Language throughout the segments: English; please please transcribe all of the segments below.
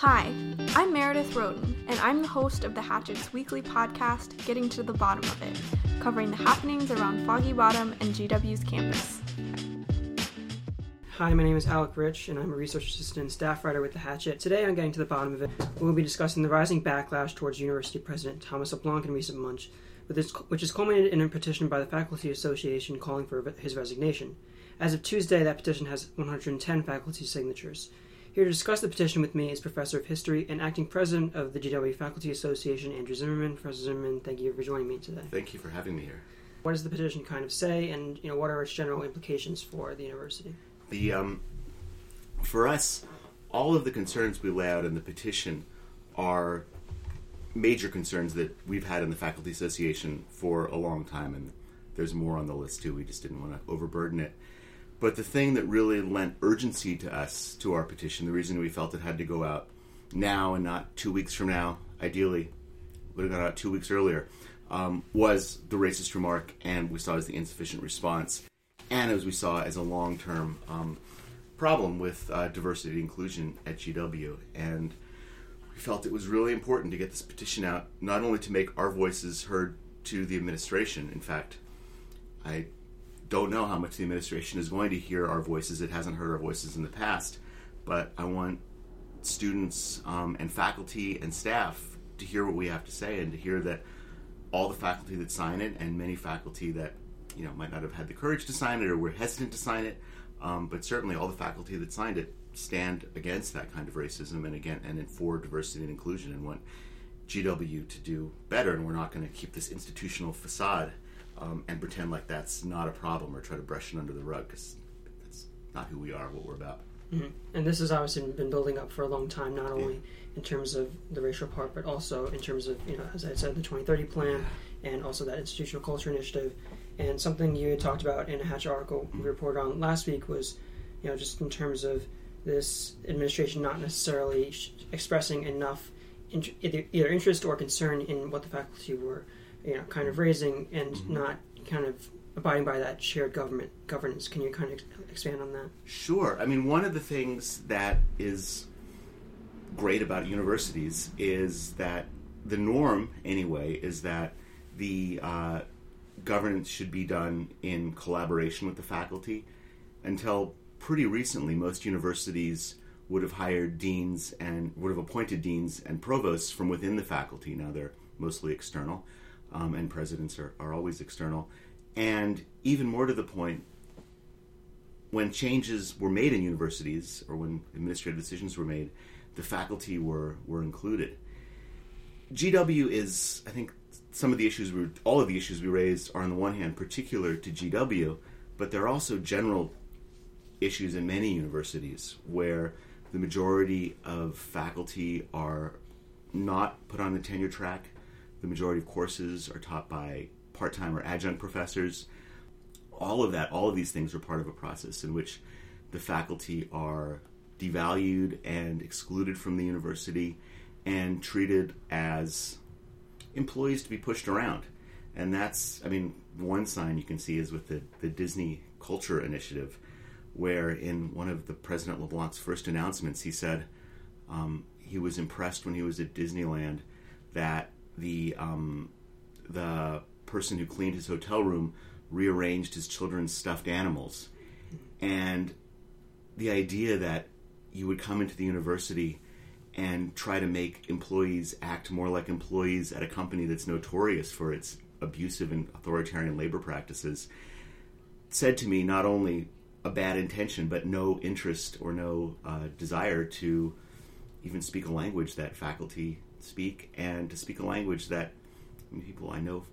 Hi, I'm Meredith Roaten, and I'm the host of the Hatchet's weekly podcast, Getting to the Bottom of It, covering the happenings around Foggy Bottom and GW's campus. Hi, my name is Alec Rich, and I'm a research assistant and staff writer with The Hatchet. Today on Getting to the Bottom of It, we'll be discussing the rising backlash towards University President Thomas LeBlanc in recent months, which has culminated in a petition by the Faculty Association calling for his resignation. As of Tuesday, that petition has 110 faculty signatures. Here to discuss the petition with me is Professor of History and Acting President of the GW Faculty Association, Andrew Zimmerman. Professor Zimmerman, thank you for joining me today. Thank you for having me here. What does the petition kind of say, and you know, what are its general implications for the university? The um, for us, all of the concerns we lay out in the petition are major concerns that we've had in the faculty association for a long time, and there's more on the list too. We just didn't want to overburden it. But the thing that really lent urgency to us, to our petition, the reason we felt it had to go out now and not two weeks from now, ideally, would have gone out two weeks earlier, um, was the racist remark, and we saw it as the insufficient response, and as we saw as a long term um, problem with uh, diversity and inclusion at GW. And we felt it was really important to get this petition out, not only to make our voices heard to the administration. In fact, I don't know how much the administration is going to hear our voices. It hasn't heard our voices in the past, but I want students um, and faculty and staff to hear what we have to say and to hear that all the faculty that sign it and many faculty that you know might not have had the courage to sign it or were hesitant to sign it, um, but certainly all the faculty that signed it stand against that kind of racism and again and in for diversity and inclusion and want GW to do better. And we're not going to keep this institutional facade um, and pretend like that's not a problem or try to brush it under the rug because that's not who we are, what we're about. Mm-hmm. And this has obviously been building up for a long time, not only yeah. in terms of the racial part, but also in terms of, you know, as I said, the 2030 plan yeah. and also that institutional culture initiative. And something you had talked about in a Hatch article mm-hmm. we reported on last week was, you know, just in terms of this administration not necessarily expressing enough either, either interest or concern in what the faculty were you know, kind of raising and mm-hmm. not kind of abiding by that shared government governance. Can you kind of expand on that? Sure. I mean, one of the things that is great about universities is that the norm, anyway, is that the uh, governance should be done in collaboration with the faculty. Until pretty recently, most universities would have hired deans and would have appointed deans and provosts from within the faculty. Now they're mostly external um, and presidents are, are always external. And even more to the point, when changes were made in universities or when administrative decisions were made, the faculty were, were included. GW is, I think, some of the issues we, all of the issues we raised are on the one hand particular to GW, but there are also general issues in many universities where the majority of faculty are not put on the tenure track the majority of courses are taught by part time or adjunct professors. All of that, all of these things are part of a process in which the faculty are devalued and excluded from the university and treated as employees to be pushed around. And that's, I mean, one sign you can see is with the, the Disney Culture Initiative, where in one of the President LeBlanc's first announcements, he said um, he was impressed when he was at Disneyland that the um, the person who cleaned his hotel room rearranged his children's stuffed animals, and the idea that you would come into the university and try to make employees act more like employees at a company that's notorious for its abusive and authoritarian labor practices said to me not only a bad intention but no interest or no uh, desire to even speak a language that faculty speak and to speak a language that people I know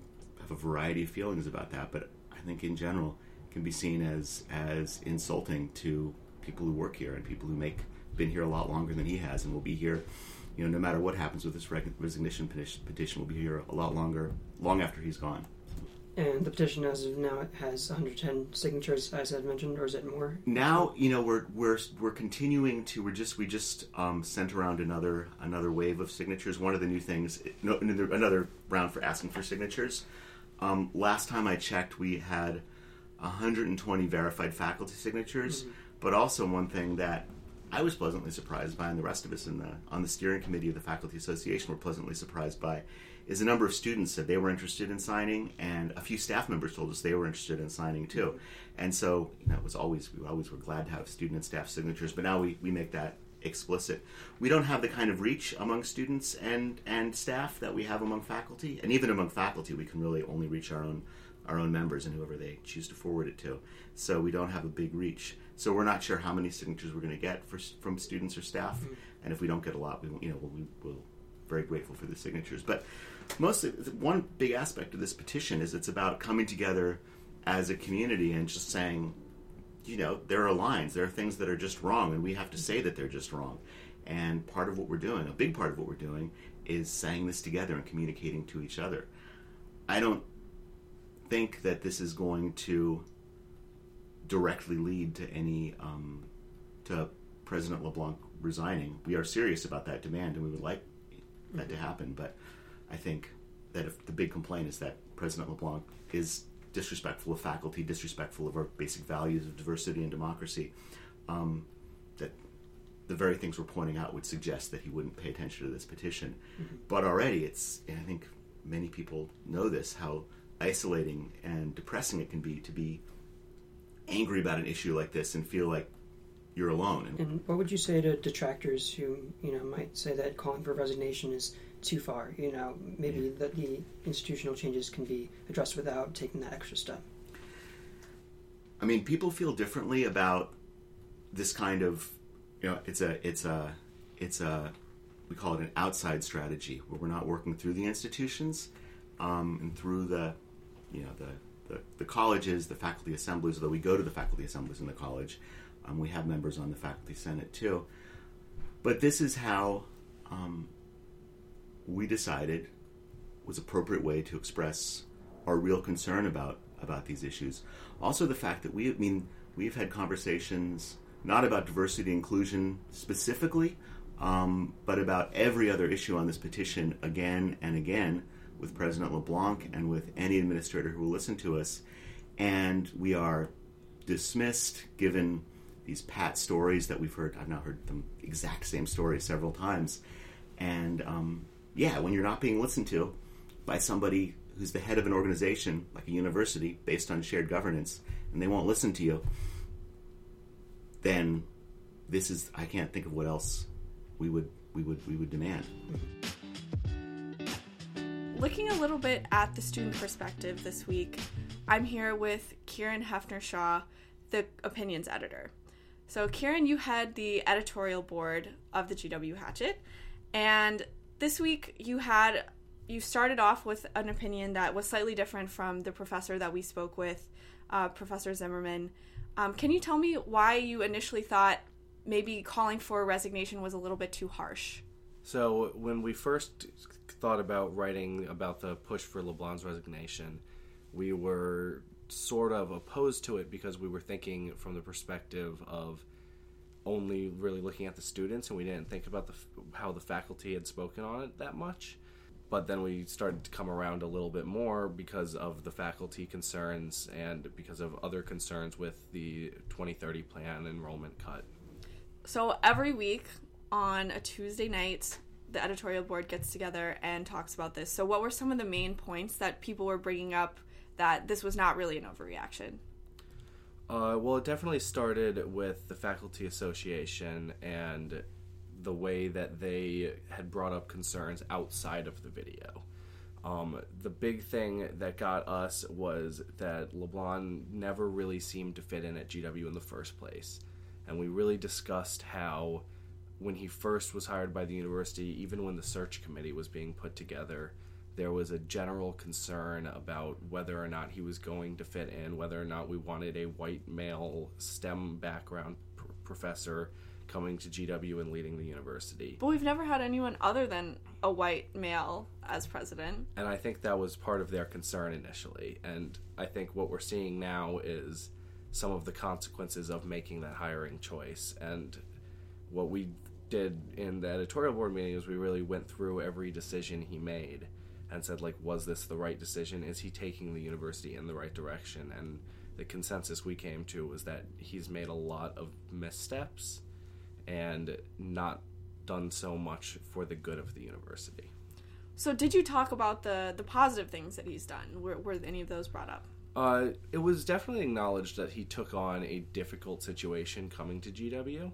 have a variety of feelings about that, but I think in general can be seen as as insulting to people who work here and people who make been here a lot longer than he has and will be here. You know, no matter what happens with this resignation petition, will be here a lot longer, long after he's gone. And the petition, as of now, has 110 signatures, as I mentioned, or is it more? Now, you know, we're we're we're continuing to. We're just we just um, sent around another another wave of signatures. One of the new things, no, another round for asking for signatures. Um, last time I checked, we had 120 verified faculty signatures. Mm-hmm. But also one thing that I was pleasantly surprised by, and the rest of us in the on the steering committee of the faculty association were pleasantly surprised by, is a number of students said they were interested in signing, and a few staff members told us they were interested in signing too. And so, you know, it was always we always were glad to have student and staff signatures, but now we, we make that explicit. We don't have the kind of reach among students and and staff that we have among faculty, and even among faculty, we can really only reach our own our own members and whoever they choose to forward it to. So we don't have a big reach. So we're not sure how many signatures we're going to get for, from students or staff, mm-hmm. and if we don't get a lot, we you know we'll, we will very grateful for the signatures. But mostly, one big aspect of this petition is it's about coming together as a community and just saying, you know, there are lines, there are things that are just wrong, and we have to say that they're just wrong. And part of what we're doing, a big part of what we're doing, is saying this together and communicating to each other. I don't think that this is going to directly lead to any um, to President LeBlanc resigning. We are serious about that demand, and we would like that to happen. But I think that if the big complaint is that President LeBlanc is disrespectful of faculty, disrespectful of our basic values of diversity and democracy, um, that the very things we're pointing out would suggest that he wouldn't pay attention to this petition. Mm-hmm. But already, it's I think many people know this how isolating and depressing it can be to be angry about an issue like this and feel like you're alone. And what would you say to detractors who you know might say that calling for resignation is too far? You know, maybe yeah. that the institutional changes can be addressed without taking that extra step. I mean, people feel differently about this kind of, you know, it's a, it's a, it's a, we call it an outside strategy where we're not working through the institutions um, and through the, you know, the, the, the colleges, the faculty assemblies. Although we go to the faculty assemblies in the college, um, we have members on the faculty senate too. But this is how um, we decided was appropriate way to express our real concern about about these issues. Also, the fact that we, I mean, we've had conversations not about diversity inclusion specifically, um, but about every other issue on this petition again and again with President LeBlanc and with any administrator who will listen to us. And we are dismissed given these pat stories that we've heard. I've now heard the exact same story several times. And um, yeah, when you're not being listened to by somebody who's the head of an organization like a university based on shared governance, and they won't listen to you, then this is I can't think of what else we would we would we would demand. Looking a little bit at the student perspective this week, I'm here with Kiran Hoeffner-Shah, the opinions editor. So, Kiran, you had the editorial board of the GW Hatchet, and this week you had you started off with an opinion that was slightly different from the professor that we spoke with, uh, Professor Zimmerman. Um, can you tell me why you initially thought maybe calling for a resignation was a little bit too harsh? So, when we first thought about writing about the push for LeBlanc's resignation, we were sort of opposed to it because we were thinking from the perspective of only really looking at the students and we didn't think about the how the faculty had spoken on it that much. But then we started to come around a little bit more because of the faculty concerns and because of other concerns with the 2030 plan enrollment cut. So every week on a tuesday night the editorial board gets together and talks about this. So what were some of the main points that people were bringing up that this was not really an overreaction? Uh, well, it definitely started with the faculty association and the way that they had brought up concerns outside of the video. Um, the big thing that got us was that LeBlanc never really seemed to fit in at GW in the first place. And we really discussed how, when he first was hired by the university, even when the search committee was being put together, there was a general concern about whether or not he was going to fit in, whether or not we wanted a white male STEM background pr- professor coming to GW and leading the university. But we've never had anyone other than a white male as president. And I think that was part of their concern initially. And I think what we're seeing now is some of the consequences of making that hiring choice. And what we did in the editorial board meeting is we really went through every decision he made and said like was this the right decision is he taking the university in the right direction and the consensus we came to was that he's made a lot of missteps and not done so much for the good of the university. So, did you talk about the the positive things that he's done? Were, were any of those brought up? Uh, it was definitely acknowledged that he took on a difficult situation coming to GW.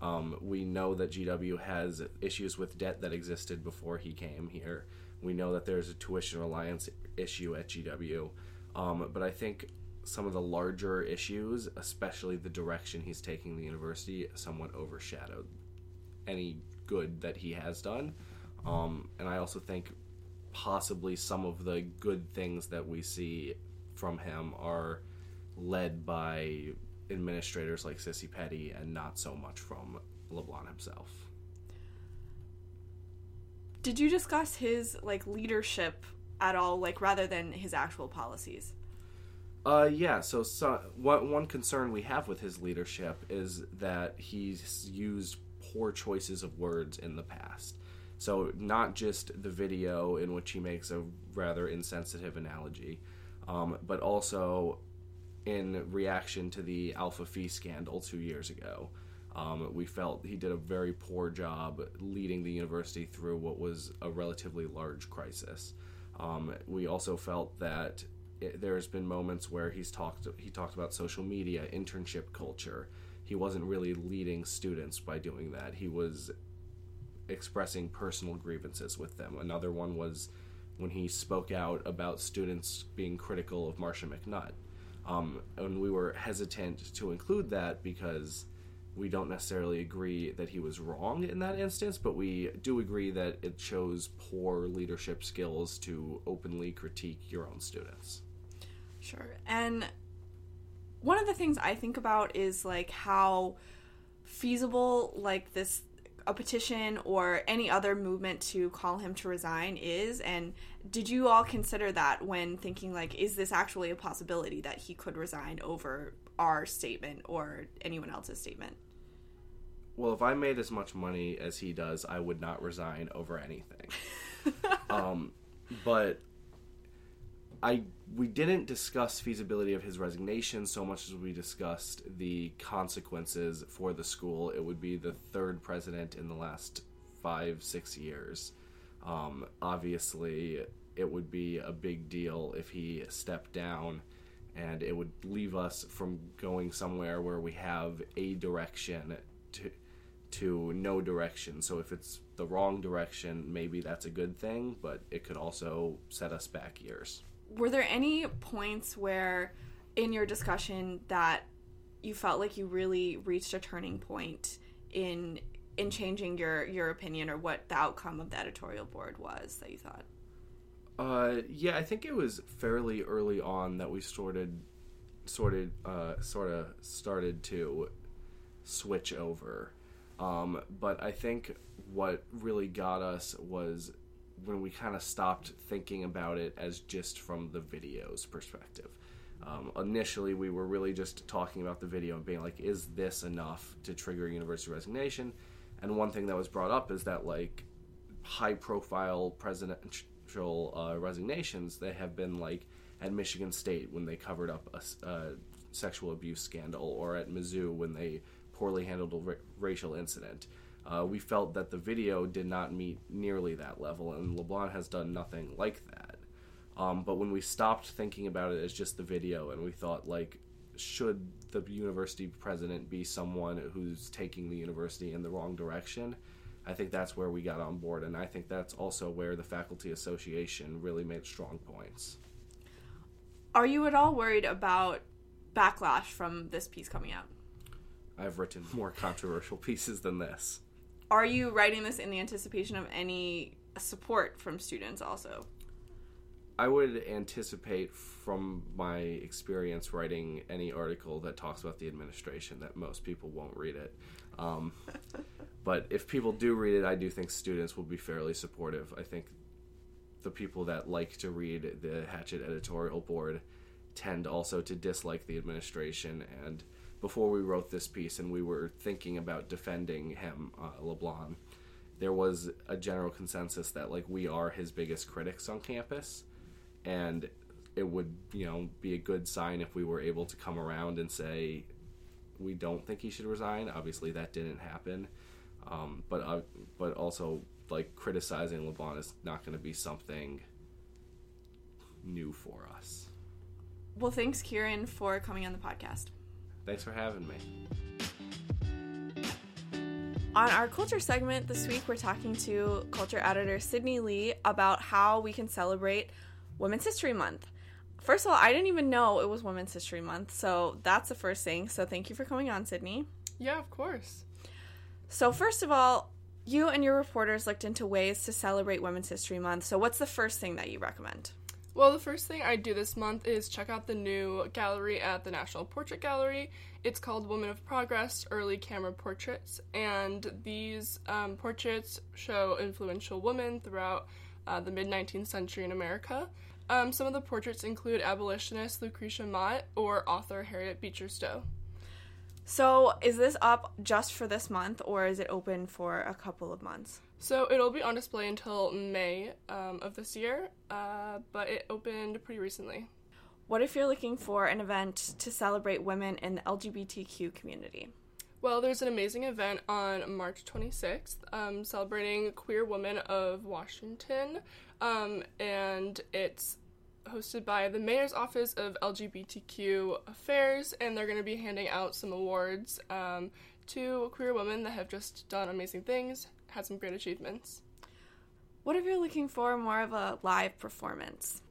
Um, we know that GW has issues with debt that existed before he came here. We know that there's a tuition reliance issue at GW. Um, but I think some of the larger issues, especially the direction he's taking the university, somewhat overshadowed any good that he has done. Um, and I also think possibly some of the good things that we see from him are led by administrators like Cissy Petty and not so much from LeBlanc himself. Did you discuss his like leadership at all, like rather than his actual policies? Uh, yeah. So, so one one concern we have with his leadership is that he's used poor choices of words in the past. So, not just the video in which he makes a rather insensitive analogy, um, but also in reaction to the Alpha Phi scandal two years ago. Um, we felt he did a very poor job leading the university through what was a relatively large crisis. Um, we also felt that there's been moments where he's talked he talked about social media, internship culture. He wasn't really leading students by doing that. He was expressing personal grievances with them. Another one was when he spoke out about students being critical of Marcia McNutt. Um, and we were hesitant to include that because we don't necessarily agree that he was wrong in that instance, but we do agree that it shows poor leadership skills to openly critique your own students. Sure. And one of the things I think about is like how feasible like this a petition or any other movement to call him to resign is and did you all consider that when thinking like is this actually a possibility that he could resign over our statement or anyone else's statement well, if I made as much money as he does, I would not resign over anything. um, but I we didn't discuss feasibility of his resignation so much as we discussed the consequences for the school. It would be the third president in the last five six years. Um, obviously, it would be a big deal if he stepped down, and it would leave us from going somewhere where we have a direction to to no direction. So if it's the wrong direction, maybe that's a good thing, but it could also set us back years. Were there any points where in your discussion that you felt like you really reached a turning point in in changing your your opinion or what the outcome of the editorial board was that you thought? Uh, yeah, I think it was fairly early on that we sorted, sorted, uh, sort of started to switch over. Um, but I think what really got us was when we kind of stopped thinking about it as just from the video's perspective. Um, initially, we were really just talking about the video and being like, is this enough to trigger university resignation? And one thing that was brought up is that, like, high profile presidential uh, resignations, they have been like at Michigan State when they covered up a, a sexual abuse scandal, or at Mizzou when they poorly handled racial incident. Uh, we felt that the video did not meet nearly that level, and LeBlanc has done nothing like that. Um, but when we stopped thinking about it as just the video, and we thought, like, should the university president be someone who's taking the university in the wrong direction? I think that's where we got on board, and I think that's also where the faculty association really made strong points. Are you at all worried about backlash from this piece coming out? I've written more controversial pieces than this. Are you writing this in the anticipation of any support from students also? I would anticipate from my experience writing any article that talks about the administration that most people won't read it. Um, but if people do read it, I do think students will be fairly supportive. I think the people that like to read the Hatchet editorial board tend also to dislike the administration and before we wrote this piece and we were thinking about defending him, uh, LeBlanc, there was a general consensus that like we are his biggest critics on campus, and it would you know be a good sign if we were able to come around and say we don't think he should resign. Obviously, that didn't happen. Um, but uh, but also like criticizing LeBlanc is not going to be something new for us. Well, thanks, Kiran, for coming on the podcast. Thanks for having me. On our culture segment this week, we're talking to culture editor Sydney Lee about how we can celebrate Women's History Month. First of all, I didn't even know it was Women's History Month, so that's the first thing. So thank you for coming on, Sydney. Yeah, of course. So, first of all, you and your reporters looked into ways to celebrate Women's History Month. So, what's the first thing that you recommend? Well, the first thing I do this month is check out the new gallery at the National Portrait Gallery. It's called Women of Progress Early Camera Portraits, and these um, portraits show influential women throughout uh, the mid 19th century in America. Um, some of the portraits include abolitionist Lucretia Mott or author Harriet Beecher Stowe. So, is this up just for this month, or is it open for a couple of months? So it'll be on display until May um, of this year, uh, but it opened pretty recently. What if you're looking for an event to celebrate women in the LGBTQ community? Well, there's an amazing event on March 26th um, celebrating queer women of Washington, um, and it's hosted by the Mayor's Office of LGBTQ Affairs, and they're going to be handing out some awards um, to queer women that have just done amazing things, had some great achievements. What if you're looking for more of a live performance?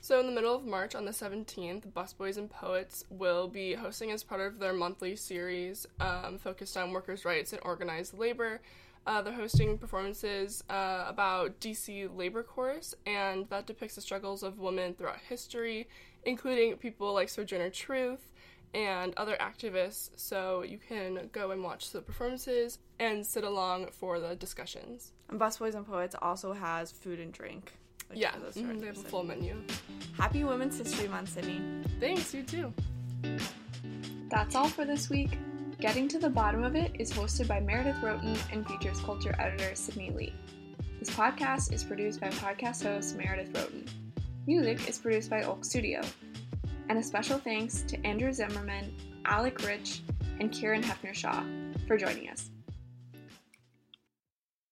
So, in the middle of March on the 17th, Busboys and Poets will be hosting as part of their monthly series um, focused on workers' rights and organized labor. Uh, they're hosting performances uh, about DC Labor Chorus, and that depicts the struggles of women throughout history, including people like Sojourner Truth and other activists. So you can go and watch the performances and sit along for the discussions. And Busboys and Poets also has food and drink. like, Yeah, for those mhm, they have a full menu. Happy Women's History Month, Sydney. Thanks, you too. That's all for this week. Getting to the Bottom of It is hosted by Meredith Roaten and features culture editor Sydney Lee. This podcast is produced by podcast host Meredith Roaten. Music is produced by Oak Studio. And a special thanks to Andrew Zimmerman, Alec Rich, and Kiran Hoeffner-Shah for joining us.